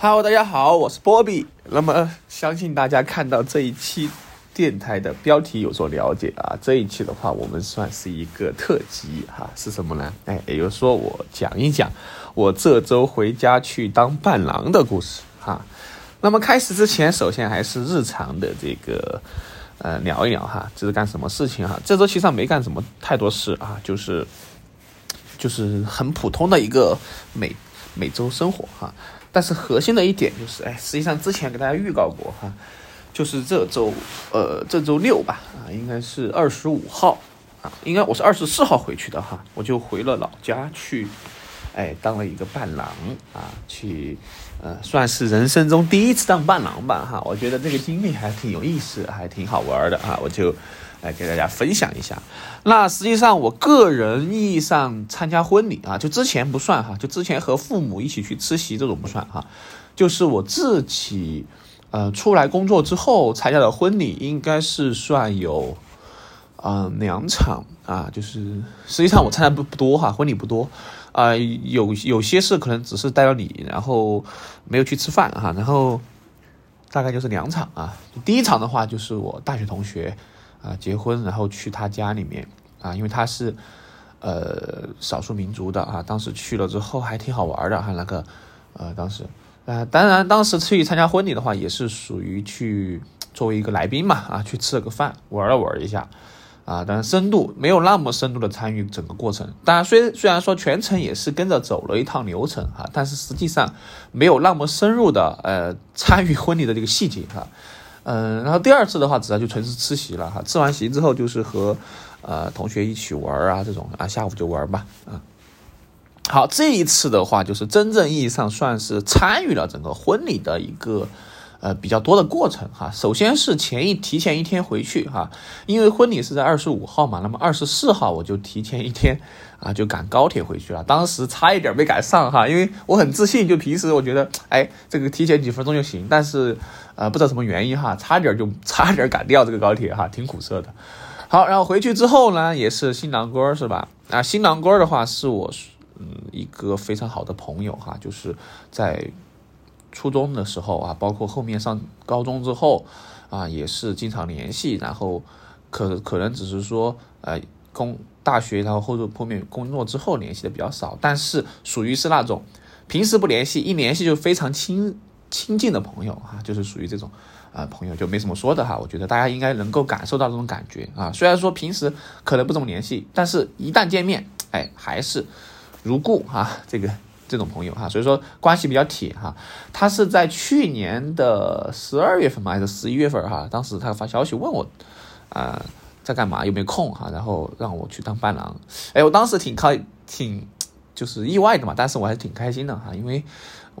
Hello，大家好，我是波比。那么，相信大家看到这一期电台的标题有所了解啊。这一期的话，我们算是一个特辑哈，是什么呢？哎，也就是说，我讲一讲我这周回家去当伴郎的故事哈。那么开始之前，首先还是日常的这个呃聊一聊哈，这是干什么事情哈？这周其实上没干什么太多事啊，就是就是很普通的一个每每周生活哈。但是核心的一点就是，哎，实际上之前给大家预告过哈，就是这周，呃，这周六吧，啊，应该是二十五号，啊，应该我是二十四号回去的哈，我就回了老家去，哎，当了一个伴郎啊，去，呃，算是人生中第一次当伴郎吧哈，我觉得这个经历还挺有意思，还挺好玩的啊，我就。来给大家分享一下，那实际上我个人意义上参加婚礼啊，就之前不算哈，就之前和父母一起去吃席这种不算哈，就是我自己呃出来工作之后参加的婚礼，应该是算有嗯两场啊，就是实际上我参加不不多哈，婚礼不多啊，有有些事可能只是带了礼，然后没有去吃饭哈，然后大概就是两场啊，第一场的话就是我大学同学。啊，结婚然后去他家里面啊，因为他是呃少数民族的啊，当时去了之后还挺好玩的哈，那个呃当时啊，当然当时去参加婚礼的话，也是属于去作为一个来宾嘛啊，去吃了个饭，玩了玩一下啊，但是深度没有那么深度的参与整个过程。当然虽虽然说全程也是跟着走了一趟流程哈，但是实际上没有那么深入的呃参与婚礼的这个细节哈。嗯，然后第二次的话，主要就纯是吃席了哈。吃完席之后，就是和呃同学一起玩啊，这种啊，下午就玩吧啊。好，这一次的话，就是真正意义上算是参与了整个婚礼的一个呃比较多的过程哈。首先是前一提前一天回去哈，因为婚礼是在二十五号嘛，那么二十四号我就提前一天啊就赶高铁回去了。当时差一点没赶上哈，因为我很自信，就平时我觉得哎这个提前几分钟就行，但是。啊，不知道什么原因哈，差点就差点赶掉这个高铁哈，挺苦涩的。好，然后回去之后呢，也是新郎哥是吧？啊，新郎哥的话是我嗯一个非常好的朋友哈，就是在初中的时候啊，包括后面上高中之后啊，也是经常联系。然后可可能只是说呃，工大学然后或者后面工作之后联系的比较少，但是属于是那种平时不联系，一联系就非常亲。亲近的朋友哈，就是属于这种，啊朋友就没什么说的哈。我觉得大家应该能够感受到这种感觉啊。虽然说平时可能不怎么联系，但是一旦见面，哎，还是如故哈。这个这种朋友哈，所以说关系比较铁哈。他是在去年的十二月份嘛，还是十一月份哈？当时他发消息问我，啊，在干嘛？有没有空哈？然后让我去当伴郎。哎，我当时挺开，挺就是意外的嘛，但是我还是挺开心的哈，因为。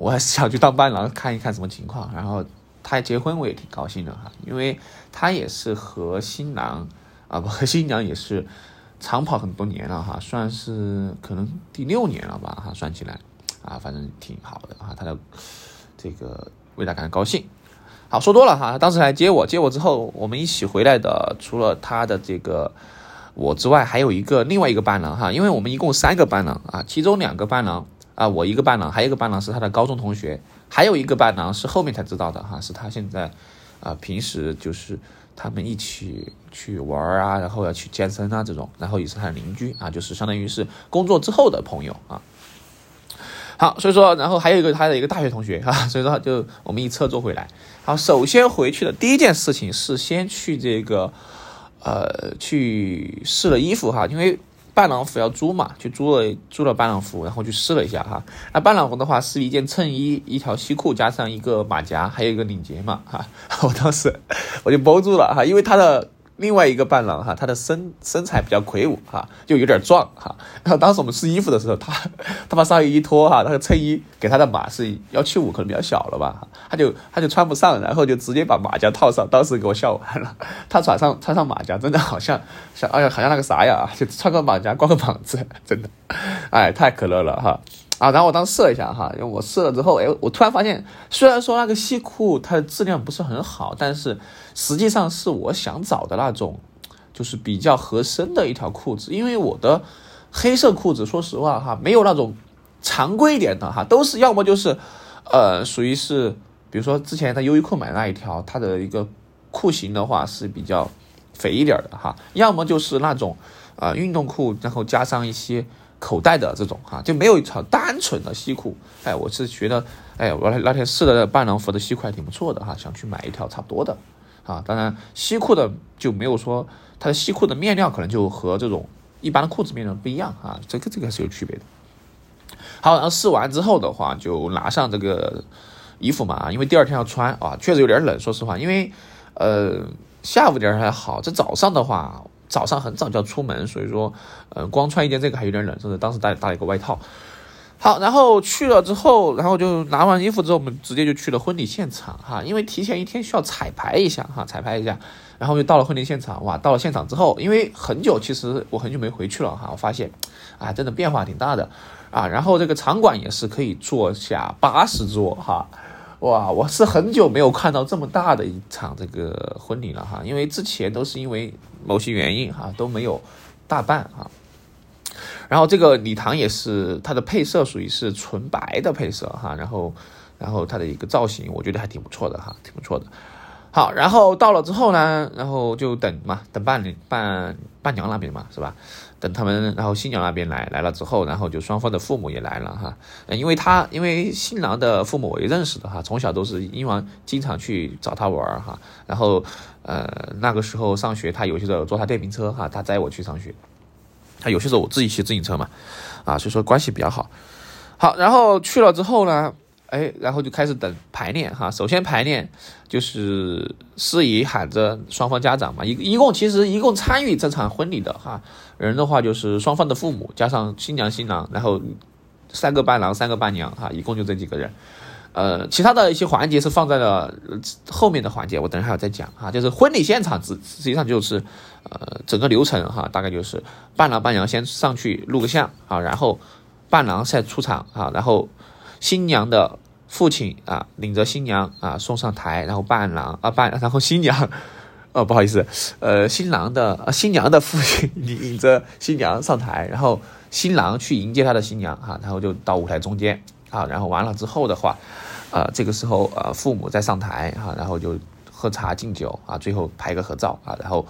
我还是想去当伴郎看一看什么情况，然后他结婚我也挺高兴的哈，因为他也是和新郎啊不 和新娘也是长跑很多年了哈，算是可能第六年了吧哈，算起来啊反正挺好的哈，他的这个为他感到高兴。好说多了哈，当时来接我，接我之后我们一起回来的，除了他的这个我之外，还有一个另外一个伴郎哈，因为我们一共三个伴郎啊，其中两个伴郎。啊，我一个伴郎，还有一个伴郎是他的高中同学，还有一个伴郎是后面才知道的哈，是他现在，啊，平时就是他们一起去玩啊，然后要去健身啊这种，然后也是他的邻居啊，就是相当于是工作之后的朋友啊。好，所以说，然后还有一个他的一个大学同学 哈，所以说就我们一车坐回来。好，首先回去的第一件事情是先去这个，呃，去试了衣服哈，因为。伴郎服要租嘛，去租了租了伴郎服，然后去试了一下哈。那伴郎服的话是一件衬衣、一条西裤加上一个马甲，还有一个领结嘛哈。我当时我就绷住了哈，因为他的。另外一个伴郎哈，他的身身材比较魁梧哈，就有点壮哈。然后当时我们试衣服的时候，他他把上衣一脱哈，那个衬衣给他的码是幺七五，可能比较小了吧，他就他就穿不上，然后就直接把马甲套上，当时给我笑完了。他穿上穿上马甲，真的好像像哎呀，好像那个啥呀，就穿个马甲光个膀子，真的，哎，太可乐了哈。啊，然后我当时试了一下哈，因为我试了之后，哎，我突然发现，虽然说那个西裤它的质量不是很好，但是实际上是我想找的那种，就是比较合身的一条裤子。因为我的黑色裤子，说实话哈，没有那种常规一点的哈，都是要么就是，呃，属于是，比如说之前在优衣库买那一条，它的一个裤型的话是比较肥一点的哈，要么就是那种呃运动裤，然后加上一些口袋的这种哈，就没有一条单纯的西裤。哎，我是觉得，哎，我那天试的伴郎服的西裤还挺不错的哈，想去买一条差不多的。啊，当然西裤的就没有说它的西裤的面料可能就和这种一般的裤子面料不一样啊，这个这个是有区别的。好，然后试完之后的话，就拿上这个衣服嘛，因为第二天要穿啊，确实有点冷，说实话，因为呃下午点还好，这早上的话，早上很早就要出门，所以说呃光穿一件这个还有点冷，甚至当时带带了一个外套。好，然后去了之后，然后就拿完衣服之后，我们直接就去了婚礼现场哈，因为提前一天需要彩排一下哈，彩排一下，然后就到了婚礼现场。哇，到了现场之后，因为很久，其实我很久没回去了哈，我发现，啊，真的变化挺大的啊。然后这个场馆也是可以坐下八十桌哈，哇，我是很久没有看到这么大的一场这个婚礼了哈，因为之前都是因为某些原因哈都没有大办哈。然后这个礼堂也是它的配色属于是纯白的配色哈，然后，然后它的一个造型我觉得还挺不错的哈，挺不错的。好，然后到了之后呢，然后就等嘛，等伴侣伴伴娘那边嘛，是吧？等他们，然后新娘那边来来了之后，然后就双方的父母也来了哈。因为他因为新郎的父母我也认识的哈，从小都是因为经常去找他玩哈。然后呃那个时候上学，他有些时候坐他电瓶车哈，他载我去上学。他有些时候我自己骑自行车嘛，啊，所以说关系比较好。好，然后去了之后呢，哎，然后就开始等排练哈。首先排练就是司仪喊着双方家长嘛，一一共其实一共参与这场婚礼的哈人的话就是双方的父母加上新娘新郎，然后三个伴郎三个伴娘哈，一共就这几个人。呃，其他的一些环节是放在了后面的环节，我等一下再讲哈。就是婚礼现场，实实际上就是，呃，整个流程哈，大概就是伴郎伴娘先上去录个像啊，然后伴郎再出场啊，然后新娘的父亲啊领着新娘啊送上台，然后伴郎啊伴，然后新娘，哦不好意思，呃新郎的新娘的父亲领着新娘上台，然后新郎去迎接他的新娘哈，然后就到舞台中间啊，然后完了之后的话。啊，这个时候啊，父母再上台哈，然后就喝茶敬酒啊，最后拍个合照啊，然后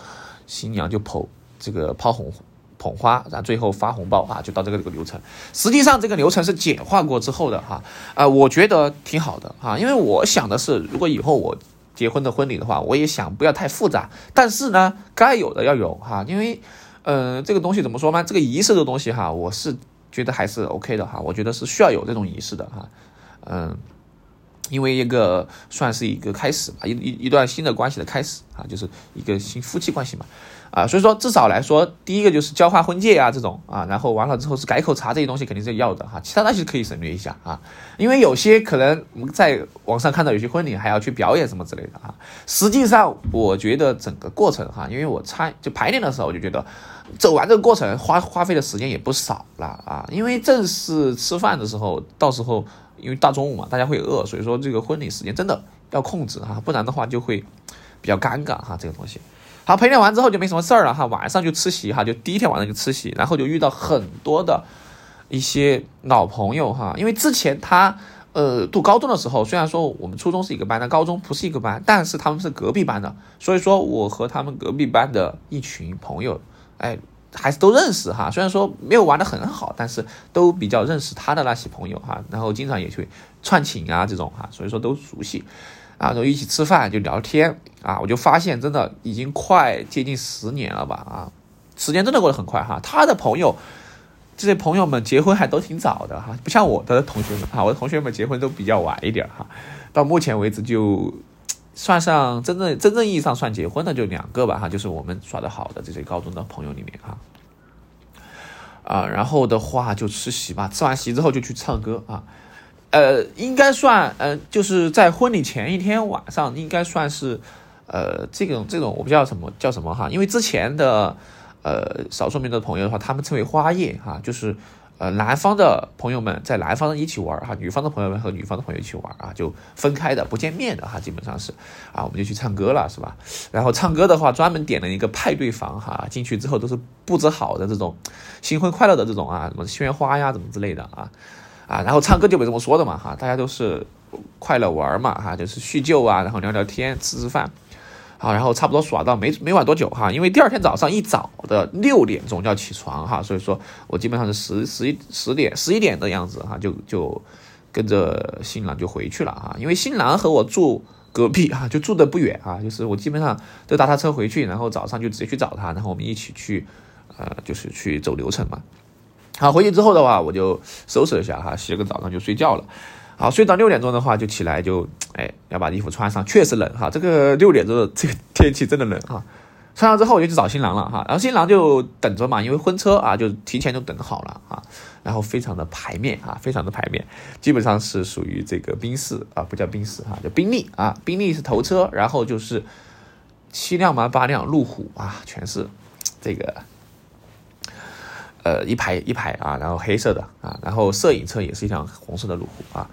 新娘就捧这个抛红捧花，然后最后发红包啊，就到这个这个流程。实际上这个流程是简化过之后的哈，啊，我觉得挺好的哈，因为我想的是，如果以后我结婚的婚礼的话，我也想不要太复杂，但是呢，该有的要有哈，因为呃，这个东西怎么说呢？这个仪式的东西哈，我是觉得还是 OK 的哈，我觉得是需要有这种仪式的哈，嗯。因为一个算是一个开始吧，一一一段新的关系的开始啊，就是一个新夫妻关系嘛，啊，所以说至少来说，第一个就是交换婚戒啊这种啊，然后完了之后是改口茶这些东西肯定是要的哈，其他那些可以省略一下啊，因为有些可能我们在网上看到有些婚礼还要去表演什么之类的啊，实际上我觉得整个过程哈，因为我参就排练的时候我就觉得走完这个过程花花费的时间也不少了啊，因为正式吃饭的时候到时候。因为大中午嘛，大家会饿，所以说这个婚礼时间真的要控制哈，不然的话就会比较尴尬哈。这个东西，好陪练完之后就没什么事儿了哈，晚上就吃席哈，就第一天晚上就吃席，然后就遇到很多的一些老朋友哈。因为之前他呃读高中的时候，虽然说我们初中是一个班，但高中不是一个班，但是他们是隔壁班的，所以说我和他们隔壁班的一群朋友，哎。还是都认识哈，虽然说没有玩的很好，但是都比较认识他的那些朋友哈，然后经常也去串寝啊这种哈，所以说都熟悉，啊，就一起吃饭就聊天啊，我就发现真的已经快接近十年了吧啊，时间真的过得很快哈。他的朋友这些朋友们结婚还都挺早的哈，不像我的同学们哈，我的同学们结婚都比较晚一点哈，到目前为止就。算上真正真正意义上算结婚的就两个吧哈，就是我们耍的好的这些高中的朋友里面哈，啊，然后的话就吃席吧，吃完席之后就去唱歌啊，呃，应该算呃，就是在婚礼前一天晚上应该算是呃这种这种我不知道什么叫什么哈，因为之前的呃少数民族的朋友的话，他们称为花夜哈，就是。呃，男方的朋友们在男方一起玩哈，女方的朋友们和女方的朋友一起玩啊，就分开的不见面的哈，基本上是啊，我们就去唱歌了是吧？然后唱歌的话，专门点了一个派对房哈，进去之后都是布置好的这种新婚快乐的这种啊，什么鲜花呀，怎么之类的啊啊，然后唱歌就没这么说的嘛哈，大家都是快乐玩嘛哈，就是叙旧啊，然后聊聊天，吃吃饭，好，然后差不多耍到没没玩多久哈，因为第二天早上一早的六点钟就要起床哈，所以说我基本上是十十一十点十一点的样子哈，就就跟着新郎就回去了哈，因为新郎和我住隔壁哈，就住的不远啊，就是我基本上都搭他车回去，然后早上就直接去找他，然后我们一起去呃，就是去走流程嘛。好，回去之后的话，我就收拾了一下哈，洗了个澡，然后就睡觉了。好，睡到六点钟的话，就起来就，哎，要把衣服穿上，确实冷哈。这个六点钟的这个 天气真的冷哈。穿上之后我就去找新郎了哈，然后新郎就等着嘛，因为婚车啊就提前就等好了啊，然后非常的排面啊，非常的排面，基本上是属于这个宾士啊，不叫宾士哈，叫宾利啊，宾利是头车，然后就是七辆嘛，八辆路虎啊，全是这个。呃，一排一排啊，然后黑色的啊，然后摄影车也是一辆红色的路虎啊。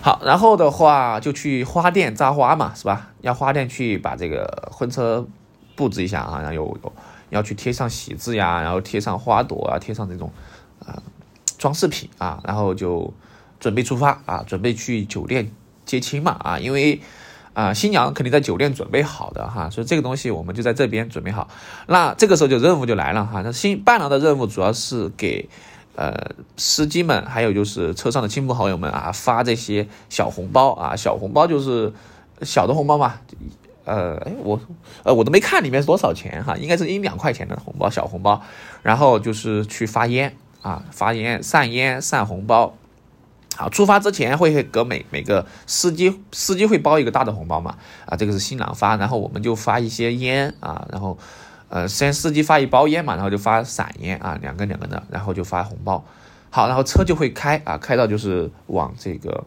好，然后的话就去花店扎花嘛，是吧？要花店去把这个婚车布置一下啊，然后有有要去贴上喜字呀，然后贴上花朵啊，贴上这种啊装饰品啊，然后就准备出发啊，准备去酒店接亲嘛啊，因为。啊，新娘肯定在酒店准备好的哈，所以这个东西我们就在这边准备好。那这个时候就任务就来了哈，那新伴郎的任务主要是给呃司机们，还有就是车上的亲朋好友们啊发这些小红包啊，小红包就是小的红包嘛，呃，哎我呃我都没看里面是多少钱哈，应该是一两块钱的红包小红包，然后就是去发烟啊，发烟散烟散红包。好，出发之前会给每每个司机司机会包一个大的红包嘛？啊，这个是新郎发，然后我们就发一些烟啊，然后呃，先司机发一包烟嘛，然后就发散烟啊，两个两个的，然后就发红包。好，然后车就会开啊，开到就是往这个。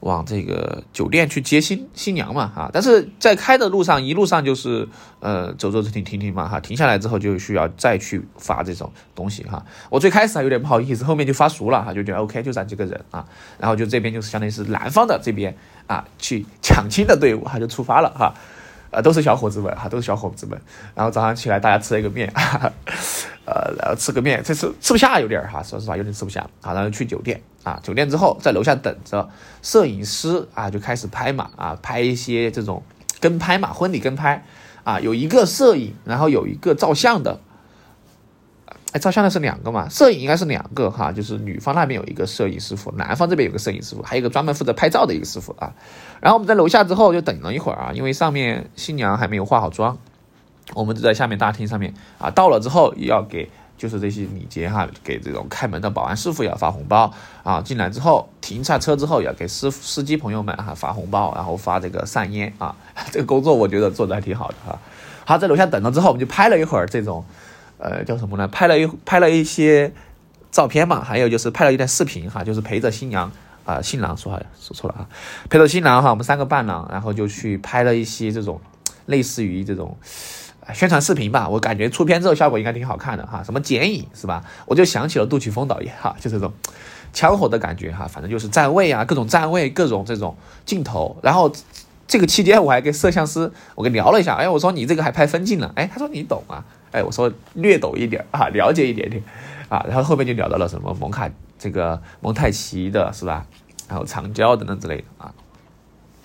往这个酒店去接新新娘嘛，哈，但是在开的路上，一路上就是呃走走停停停嘛，哈，停下来之后就需要再去发这种东西哈。我最开始还有点不好意思，后面就发熟了哈，就觉得 OK，就咱几个人啊，然后就这边就是相当于是南方的这边啊去抢亲的队伍哈，就出发了哈。啊，都是小伙子们哈，都是小伙子们。然后早上起来，大家吃了一个面，呃，然后吃个面，这次吃不下有点哈，说实话有点吃不下。啊，然后去酒店啊，酒店之后在楼下等着摄影师啊，就开始拍嘛啊，拍一些这种跟拍嘛，婚礼跟拍啊，有一个摄影，然后有一个照相的。哎，照相的是两个嘛？摄影应该是两个哈，就是女方那边有一个摄影师傅，男方这边有个摄影师傅，还有一个专门负责拍照的一个师傅啊。然后我们在楼下之后就等了一会儿啊，因为上面新娘还没有化好妆，我们就在下面大厅上面啊。到了之后要给就是这些礼节哈，给这种开门的保安师傅要发红包啊。进来之后停下车之后要给司司机朋友们哈发红包，然后发这个散烟啊。这个工作我觉得做的还挺好的哈。好，在楼下等了之后，我们就拍了一会儿这种。呃，叫什么呢？拍了一拍了一些照片嘛，还有就是拍了一段视频哈，就是陪着新娘啊，新郎说好说错了啊，陪着新郎哈，我们三个伴郎，然后就去拍了一些这种类似于这种宣传视频吧。我感觉出片之后效果应该挺好看的哈，什么剪影是吧？我就想起了杜琪峰导演哈，就这种枪火的感觉哈，反正就是站位啊，各种站位，各种这种镜头，然后。这个期间我还跟摄像师我跟聊了一下，哎，我说你这个还拍分镜呢，哎，他说你懂啊，哎，我说略懂一点啊，了解一点点啊，然后后面就聊到了什么蒙卡这个蒙太奇的是吧，然后长焦等等之类的啊。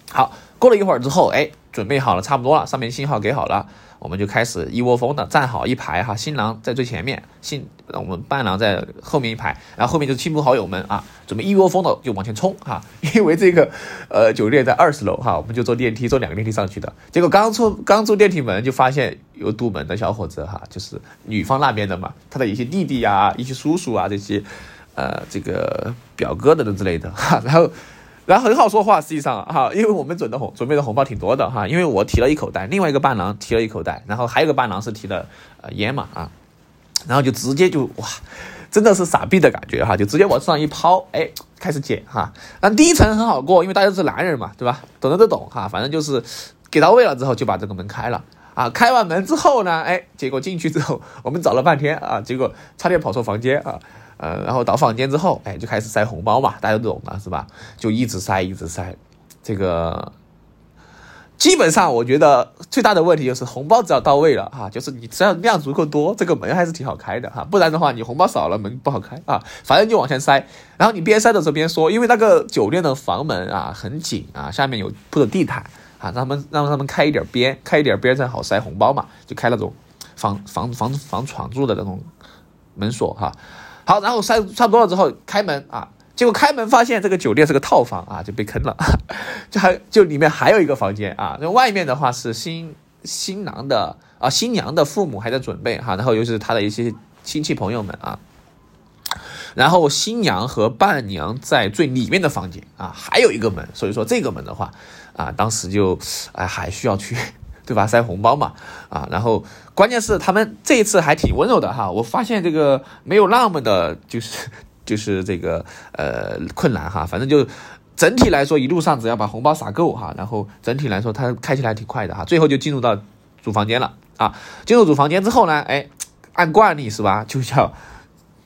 好，过了一会儿之后，哎，准备好了，差不多了，上面信号给好了。我们就开始一窝蜂的站好一排哈，新郎在最前面，新我们伴郎在后面一排，然后后面就是亲朋好友们啊，准备一窝蜂的就往前冲哈，因为这个呃酒店在二十楼哈，我们就坐电梯，坐两个电梯上去的，结果刚出刚出电梯门就发现有堵门的小伙子哈，就是女方那边的嘛，他的一些弟弟呀、一些叔叔啊这些，呃这个表哥等等之类的哈，然后。然后很好说话，实际上哈，因为我们准的红准备的红包挺多的哈，因为我提了一口袋，另外一个伴郎提了一口袋，然后还有个伴郎是提的呃烟嘛啊，然后就直接就哇，真的是傻逼的感觉哈，就直接往上一抛，哎，开始捡哈。那第一层很好过，因为大家都是男人嘛，对吧？懂的都懂哈，反正就是给到位了之后就把这个门开了啊。开完门之后呢，哎，结果进去之后我们找了半天啊，结果差点跑错房间啊。呃，然后到房间之后，哎，就开始塞红包嘛，大家都懂了是吧？就一直塞，一直塞，这个基本上，我觉得最大的问题就是红包只要到位了哈，就是你只要量足够多，这个门还是挺好开的哈。不然的话，你红包少了，门不好开啊。反正就往前塞，然后你边塞的时候边说，因为那个酒店的房门啊很紧啊，下面有铺的地毯啊，让他们让他们开一点边，开一点边才好塞红包嘛，就开那种防防防防闯入的那种门锁哈。好，然后塞差不多了之后开门啊。结果开门发现这个酒店是个套房啊，就被坑了。就 还就里面还有一个房间啊，那外面的话是新新郎的啊新娘的父母还在准备哈，然后又是他的一些亲戚朋友们啊，然后新娘和伴娘在最里面的房间啊，还有一个门，所以说这个门的话啊，当时就哎还需要去对吧塞红包嘛啊，然后关键是他们这一次还挺温柔的哈，我发现这个没有那么的就是。就是这个呃困难哈，反正就整体来说一路上只要把红包撒够哈，然后整体来说它开起来挺快的哈，最后就进入到主房间了啊。进入主房间之后呢，哎，按惯例是吧，就叫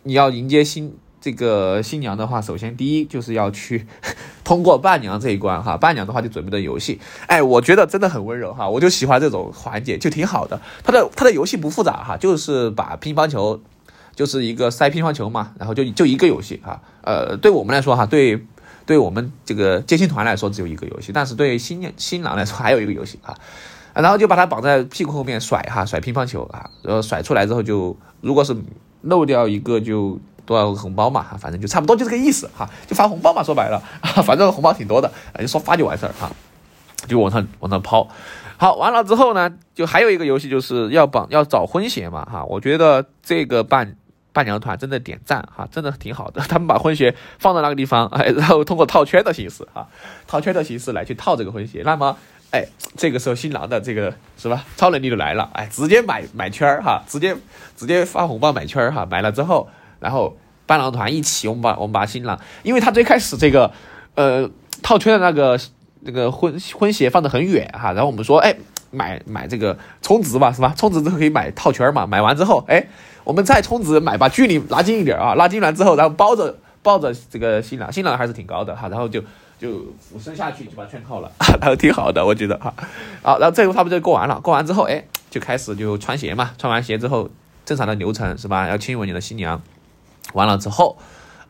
你要迎接新这个新娘的话，首先第一就是要去 通过伴娘这一关哈，伴娘的话就准备的游戏，哎，我觉得真的很温柔哈，我就喜欢这种环节，就挺好的。它的它的游戏不复杂哈，就是把乒乓球。就是一个塞乒乓球嘛，然后就就一个游戏哈，呃，对我们来说哈，对，对我们这个接亲团来说只有一个游戏，但是对新新郎来说还有一个游戏啊，然后就把他绑在屁股后面甩哈，甩乒乓球啊，然后甩出来之后就如果是漏掉一个就多少个红包嘛，反正就差不多就这个意思哈，就发红包嘛，说白了，反正红包挺多的，就说发就完事儿哈，就往上往上抛。好，完了之后呢，就还有一个游戏就是要绑要找婚鞋嘛哈，我觉得这个伴。伴娘团真的点赞哈，真的挺好的。他们把婚鞋放到那个地方，哎，然后通过套圈的形式哈，套圈的形式来去套这个婚鞋。那么，哎，这个时候新郎的这个是吧，超能力就来了，哎，直接买买圈儿哈，直接直接发红包买圈儿哈，买了之后，然后伴郎团一起，我们把我们把新郎，因为他最开始这个呃套圈的那个那个婚婚鞋放的很远哈，然后我们说，哎，买买这个充值吧，是吧？充值之后可以买套圈嘛，买完之后，哎。我们再充值买，把距离拉近一点啊，拉近完之后，然后抱着抱着这个新郎，新郎还是挺高的哈，然后就就俯身下去就把圈套了，然后挺好的，我觉得哈。好，然后这个差不多就过完了，过完之后，哎，就开始就穿鞋嘛，穿完鞋之后，正常的流程是吧？要亲吻你的新娘，完了之后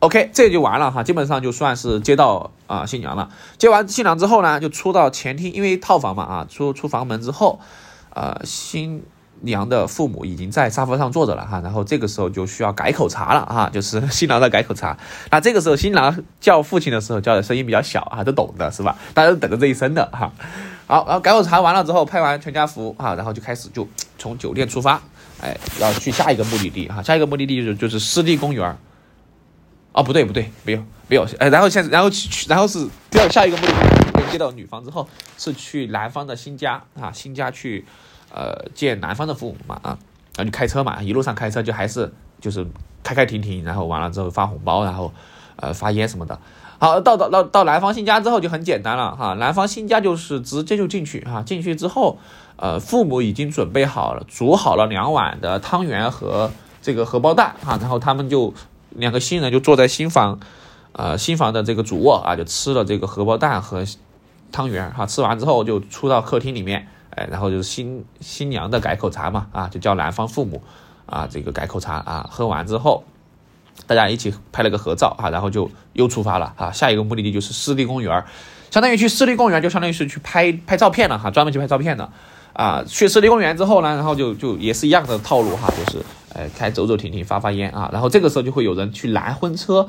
，OK，这就完了哈，基本上就算是接到啊新娘了。接完新娘之后呢，就出到前厅，因为套房嘛啊，出出房门之后，呃新。娘的父母已经在沙发上坐着了哈，然后这个时候就需要改口茶了哈，就是 新郎的改口茶。那这个时候新郎叫父亲的时候叫的声音比较小啊，都懂的是吧？大家都等着这一声的哈。好，然后改口茶完了之后，拍完全家福哈，然后就开始就从酒店出发，哎，要去下一个目的地哈，下一个目的地就是就是湿地公园。哦，不对不对，没有没有，哎，然后现然后去然后是第二下一个目的地接到女方之后是去男方的新家啊，新家去。呃，见男方的父母嘛，啊，然后就开车嘛，一路上开车就还是就是开开停停，然后完了之后发红包，然后呃发烟什么的。好，到到到到男方新家之后就很简单了哈，男方新家就是直接就进去哈，进去之后，呃，父母已经准备好了，煮好了两碗的汤圆和这个荷包蛋哈，然后他们就两个新人就坐在新房，呃，新房的这个主卧啊，就吃了这个荷包蛋和汤圆哈，吃完之后就出到客厅里面。哎，然后就是新新娘的改口茶嘛，啊，就叫男方父母啊，这个改口茶啊，喝完之后，大家一起拍了个合照啊，然后就又出发了啊，下一个目的地就是湿地公园，相当于去湿地公园就相当于是去拍拍照片了哈，专门去拍照片的啊，去湿地公园之后呢，然后就就也是一样的套路哈，就是呃开走走停停发发烟啊，然后这个时候就会有人去拦婚车，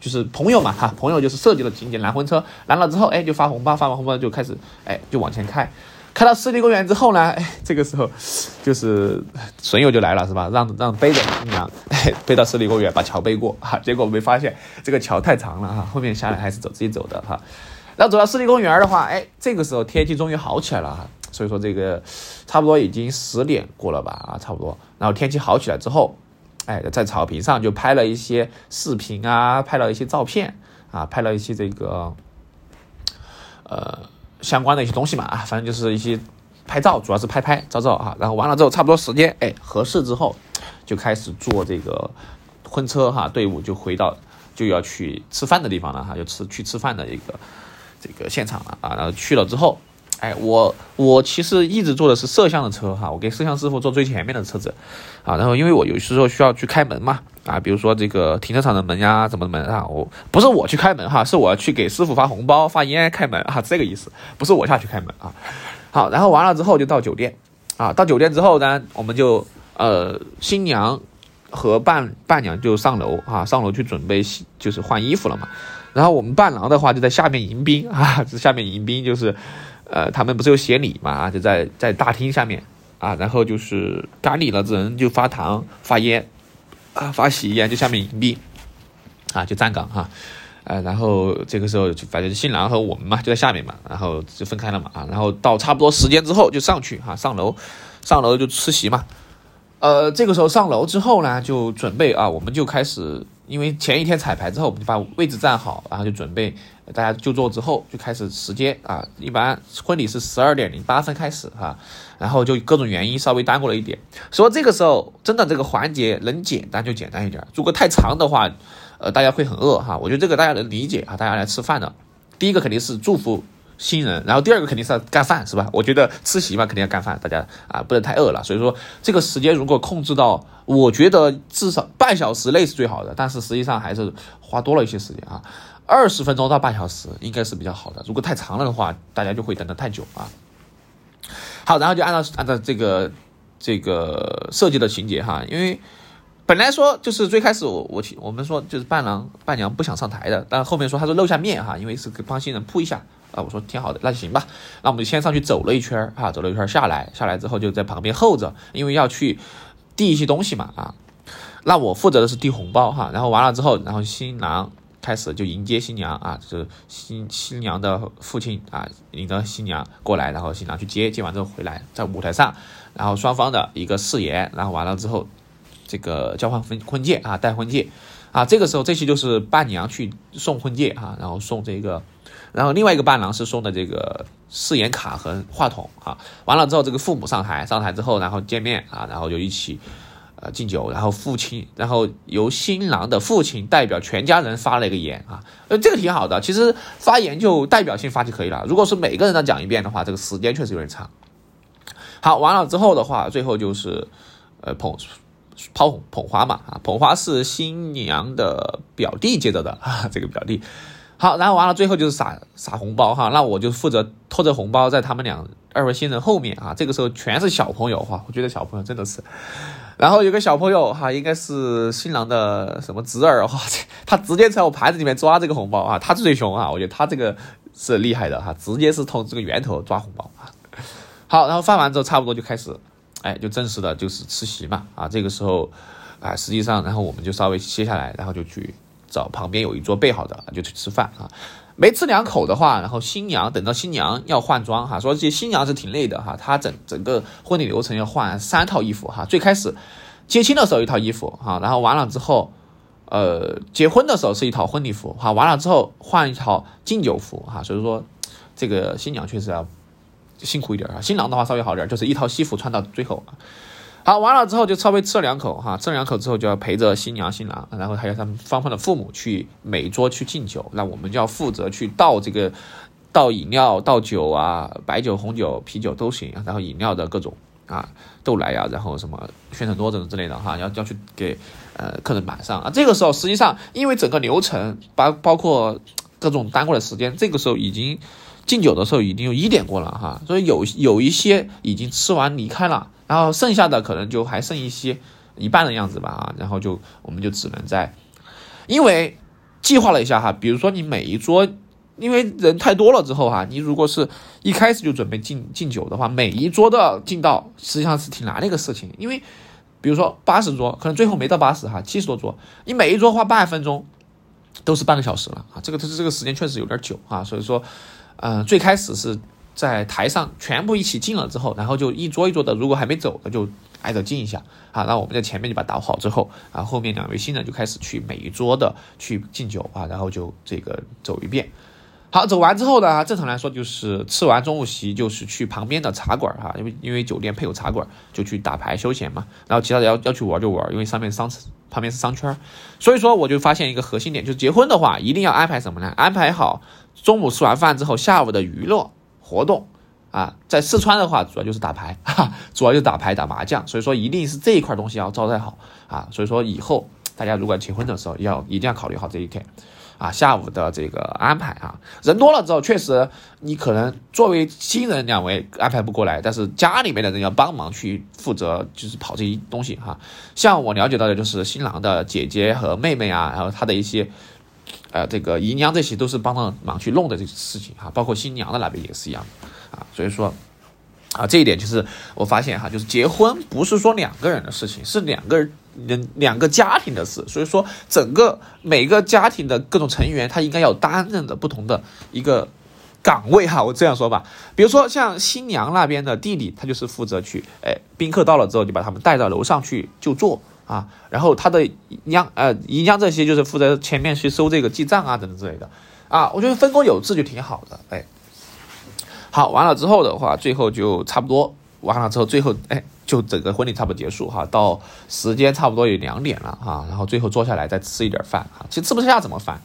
就是朋友嘛哈，朋友就是设计的情节拦婚车，拦了之后哎就发红包，发完红包就开始哎就往前开。开到湿地公园之后呢，哎，这个时候就是损友就来了，是吧？让让背着新娘，哎，背到湿地公园，把桥背过哈。结果没发现这个桥太长了哈，后面下来还是走自己走的哈。然后走到湿地公园的话，哎，这个时候天气终于好起来了哈。所以说这个差不多已经十点过了吧啊，差不多。然后天气好起来之后，哎，在草坪上就拍了一些视频啊，拍了一些照片啊，拍了一些这个，呃。相关的一些东西嘛啊，反正就是一些拍照，主要是拍拍照照啊。然后完了之后，差不多时间哎合适之后，就开始坐这个婚车哈队伍就回到就要去吃饭的地方了哈，就吃去吃饭的一个这个现场了啊。然后去了之后，哎，我我其实一直坐的是摄像的车哈，我给摄像师傅坐最前面的车子，啊，然后因为我有时候需要去开门嘛，啊，比如说这个停车场的门呀，怎么门啊，我不是我去开门哈，是我去给师傅发红包、发烟开门啊，这个意思，不是我下去开门啊。好，然后完了之后就到酒店，啊，到酒店之后呢，我们就呃新娘和伴伴娘就上楼啊，上楼去准备就是换衣服了嘛，然后我们伴郎的话就在下面迎宾啊，这下面迎宾就是。呃，他们不是有协礼嘛？啊，就在在大厅下面啊，然后就是干礼了，人就发糖发烟啊，发喜烟就下面迎宾啊，就站岗哈，呃，然后这个时候就反正新郎和我们嘛就在下面嘛，然后就分开了嘛啊，然后到差不多时间之后就上去哈，上楼上楼就吃席嘛，呃，这个时候上楼之后呢，就准备啊，我们就开始。因为前一天彩排之后，我们就把位置站好，然后就准备大家就座之后就开始时间啊。一般婚礼是十二点零八分开始哈，然后就各种原因稍微耽误了一点。所以这个时候真的这个环节能简单就简单一点，如果太长的话，呃，大家会很饿哈。我觉得这个大家能理解啊，大家来吃饭的，第一个肯定是祝福。新人，然后第二个肯定是要干饭，是吧？我觉得吃席嘛，肯定要干饭，大家啊不能太饿了。所以说这个时间如果控制到，我觉得至少半小时内是最好的，但是实际上还是花多了一些时间啊，二十分钟到半小时应该是比较好的。如果太长了的话，大家就会等得太久啊。好，然后就按照按照这个这个设计的情节哈，因为本来说就是最开始我我我们说就是伴郎伴娘不想上台的，但后面说他说露下面哈，因为是帮新人铺一下。啊，我说挺好的，那行吧。那我们就先上去走了一圈儿，哈，走了一圈下来，下来之后就在旁边候着，因为要去递一些东西嘛，啊。那我负责的是递红包，哈。然后完了之后，然后新郎开始就迎接新娘，啊，就是新新娘的父亲啊，领着新娘过来，然后新郎去接，接完之后回来，在舞台上，然后双方的一个誓言，然后完了之后，这个交换婚婚戒啊，戴婚戒，啊，这个时候这些就是伴娘去送婚戒，啊，然后送这个。然后另外一个伴郎是送的这个誓言卡和话筒啊，完了之后这个父母上台，上台之后然后见面啊，然后就一起呃敬酒，然后父亲，然后由新郎的父亲代表全家人发了一个言啊，呃这个挺好的，其实发言就代表性发就可以了，如果是每个人都讲一遍的话，这个时间确实有点长。好，完了之后的话，最后就是呃捧抛捧花嘛啊，捧花是新娘的表弟接着的啊，这个表弟。好，然后完了，最后就是撒撒红包哈，那我就负责拖着红包在他们俩二位新人后面啊。这个时候全是小朋友哈，我觉得小朋友真的是。然后有个小朋友哈，应该是新郎的什么侄儿哈，他直接在我牌子里面抓这个红包啊，他最凶啊，我觉得他这个是厉害的哈，直接是从这个源头抓红包啊。好，然后发完之后差不多就开始，哎，就正式的就是吃席嘛啊。这个时候啊，实际上然后我们就稍微歇下来，然后就去。找旁边有一桌备好的，就去吃饭啊。没吃两口的话，然后新娘等到新娘要换装哈，说这新娘是挺累的哈，她整整个婚礼流程要换三套衣服哈。最开始接亲的时候一套衣服哈，然后完了之后，呃，结婚的时候是一套婚礼服哈，完了之后换一套敬酒服哈。所以说这个新娘确实要辛苦一点啊，新郎的话稍微好点，就是一套西服穿到最后啊。好，完了之后就稍微吃了两口哈，吃了两口之后就要陪着新娘新郎，然后还有他们双方的父母去每桌去敬酒，那我们就要负责去倒这个倒饮料、倒酒啊，白酒、红酒、啤酒都行，然后饮料的各种啊豆奶呀，然后什么宣传多等之类的哈，要要去给呃客人满上啊。这个时候实际上因为整个流程包包括各种耽误的时间，这个时候已经敬酒的时候已经有一点过了哈，所以有有一些已经吃完离开了。然后剩下的可能就还剩一些一半的样子吧啊，然后就我们就只能在，因为计划了一下哈，比如说你每一桌，因为人太多了之后哈，你如果是一开始就准备敬敬酒的话，每一桌的敬到实际上是挺难的一个事情，因为比如说八十桌，可能最后没到八十哈，七十多桌，你每一桌花半分钟，都是半个小时了啊，这个这这个时间确实有点久啊，所以说，嗯，最开始是。在台上全部一起进了之后，然后就一桌一桌的，如果还没走的就挨着进一下啊。那我们在前面就把倒好之后，啊，后面两位新人就开始去每一桌的去敬酒啊，然后就这个走一遍。好，走完之后呢，正常来说就是吃完中午席就是去旁边的茶馆哈，因为因为酒店配有茶馆，就去打牌休闲嘛。然后其他的要要去玩就玩，因为上面商旁边是商圈，所以说我就发现一个核心点，就是结婚的话一定要安排什么呢？安排好中午吃完饭之后下午的娱乐。活动啊，在四川的话，主要就是打牌，哈，主要就打牌打麻将，所以说一定是这一块东西要招待好啊。所以说以后大家如果结婚的时候，要一定要考虑好这一点。啊，下午的这个安排啊，人多了之后，确实你可能作为新人两位安排不过来，但是家里面的人要帮忙去负责，就是跑这些东西哈。像我了解到的，就是新郎的姐姐和妹妹啊，然后他的一些呃这个姨娘这些都是帮着忙去弄的这些事情哈，包括新娘的那边也是一样啊，所以说。啊，这一点就是我发现哈，就是结婚不是说两个人的事情，是两个人、两个家庭的事。所以说，整个每个家庭的各种成员，他应该要担任的不同的一个岗位哈。我这样说吧，比如说像新娘那边的弟弟，他就是负责去，哎，宾客到了之后，你把他们带到楼上去就坐啊。然后他的娘呃姨娘这些就是负责前面去收这个记账啊等等之类的啊。我觉得分工有致就挺好的，哎。好，完了之后的话，最后就差不多完了之后，最后哎，就整个婚礼差不多结束哈，到时间差不多有两点了哈，然后最后坐下来再吃一点饭哈，其实吃不下怎么饭？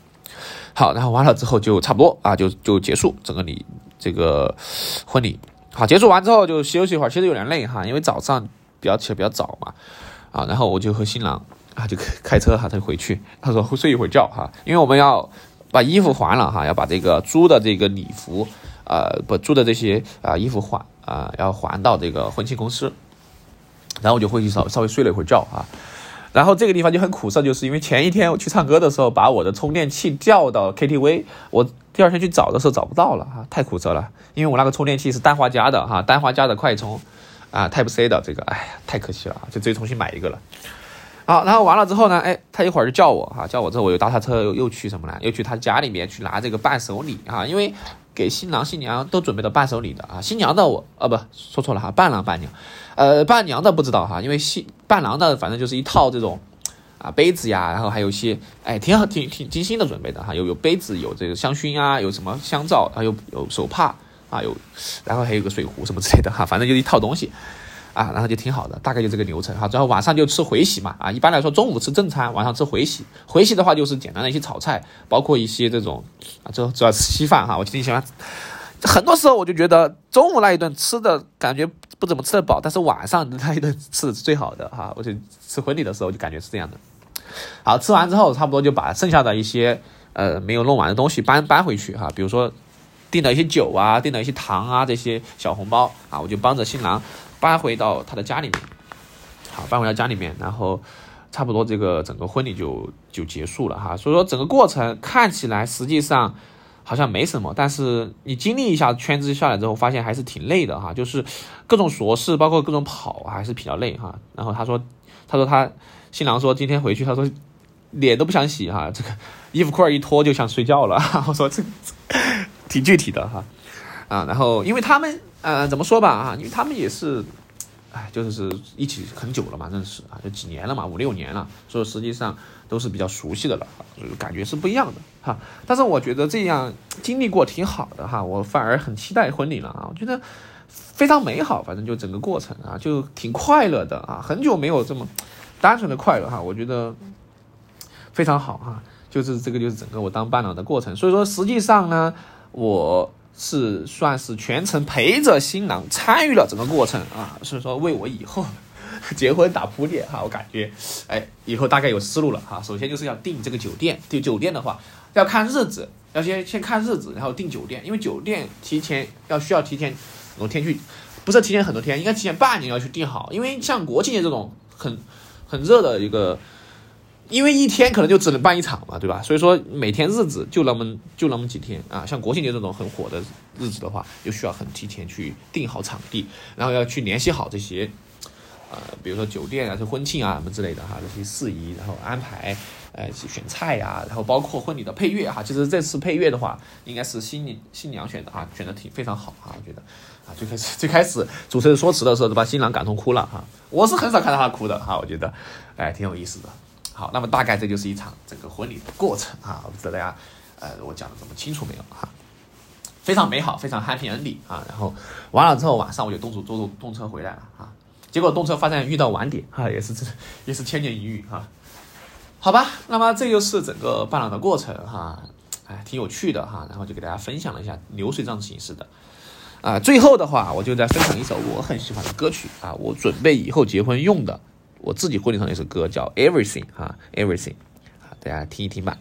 好，然后完了之后就差不多啊，就就结束整个你这个婚礼。好，结束完之后就休息一会儿，其实有点累哈，因为早上比较起来比较早嘛，啊，然后我就和新郎啊就开车哈，他就回去，他说会睡一会儿觉哈，因为我们要把衣服还了哈，要把这个租的这个礼服。呃，不租的这些啊衣服还啊，要还到这个婚庆公司，然后我就回去稍稍微睡了一会儿觉啊，然后这个地方就很苦涩，就是因为前一天我去唱歌的时候，把我的充电器掉到 KTV，我第二天去找的时候找不到了啊，太苦涩了，因为我那个充电器是丹华家的哈，丹华家的快充啊，Type C 的这个，哎呀，太可惜了啊，就直接重新买一个了。好，然后完了之后呢，哎，他一会儿就叫我哈，叫我之后我又搭他车又又去什么呢？又去他家里面去拿这个伴手礼啊，因为。给新郎新娘都准备的伴手礼的啊，新娘的我啊不说错了哈，伴郎伴娘，呃伴娘的不知道哈，因为新伴郎的反正就是一套这种啊杯子呀，然后还有一些哎挺好挺挺精心的准备的哈，有有杯子有这个香薰啊，有什么香皂啊，有有手帕啊有，然后还有个水壶什么之类的哈，反正就一套东西。啊，然后就挺好的，大概就这个流程哈。然后晚上就吃回喜嘛，啊，一般来说中午吃正餐，晚上吃回喜。回喜的话就是简单的一些炒菜，包括一些这种啊，主主要吃稀饭哈。我挺喜欢，很多时候我就觉得中午那一顿吃的感觉不怎么吃得饱，但是晚上那一顿吃的是最好的哈。我就吃婚礼的时候就感觉是这样的。好，吃完之后差不多就把剩下的一些呃没有弄完的东西搬搬回去哈，比如说订了一些酒啊，订了一些糖啊这些小红包啊，我就帮着新郎。搬回到他的家里面，好，搬回到家里面，然后差不多这个整个婚礼就就结束了哈。所以说整个过程看起来实际上好像没什么，但是你经历一下圈子下来之后，发现还是挺累的哈。就是各种琐事，包括各种跑，还是比较累哈。然后他说，他说他新郎说今天回去，他说脸都不想洗哈，这个衣服裤儿一脱就想睡觉了。我说这 挺具体的哈啊。然后因为他们。呃，怎么说吧啊，因为他们也是，哎，就是一起很久了嘛，认识啊，就几年了嘛，五六年了，所以实际上都是比较熟悉的了，就感觉是不一样的哈。但是我觉得这样经历过挺好的哈，我反而很期待婚礼了啊，我觉得非常美好，反正就整个过程啊，就挺快乐的啊，很久没有这么单纯的快乐哈，我觉得非常好哈，就是这个就是整个我当伴郎的过程，所以说实际上呢，我。是算是全程陪着新郎参与了整个过程啊，所以说为我以后 结婚打铺垫哈。我感觉，哎，以后大概有思路了哈。首先就是要订这个酒店，订酒店的话要看日子，要先先看日子，然后订酒店，因为酒店提前要需要提前很多天去，不是提前很多天，应该提前半年要去订好，因为像国庆节这种很很热的一个。因为一天可能就只能办一场嘛，对吧？所以说每天日子就那么就那么几天啊。像国庆节这种很火的日子的话，就需要很提前去定好场地，然后要去联系好这些，呃，比如说酒店啊、是婚庆啊什么之类的哈，这些事宜，然后安排，呃，选菜呀，然后包括婚礼的配乐哈。其实这次配乐的话，应该是新新娘选的啊，选的挺非常好哈，我觉得啊，最开始最开始主持人说词的时候都把新郎感动哭了哈。我是很少看到他哭的哈，我觉得，哎，挺有意思的。好，那么大概这就是一场整个婚礼的过程啊，我不知道大家，呃，我讲的这么清楚没有哈？非常美好，非常 happy ending 啊。然后完了之后，晚上我就动手坐动动车回来了啊。结果动车发现遇到晚点啊，也是这也是千年一遇哈。好吧，那么这就是整个伴郎的过程哈，哎，挺有趣的哈。然后就给大家分享了一下流水账形式的。啊，最后的话，我就再分享一首我很喜欢的歌曲啊，我准备以后结婚用的，我自己婚礼上的一首歌叫 Everything 哈，Everything，啊，大家听一听吧。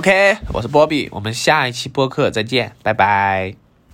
OK，我是波比，我们下一期播客再见，拜拜。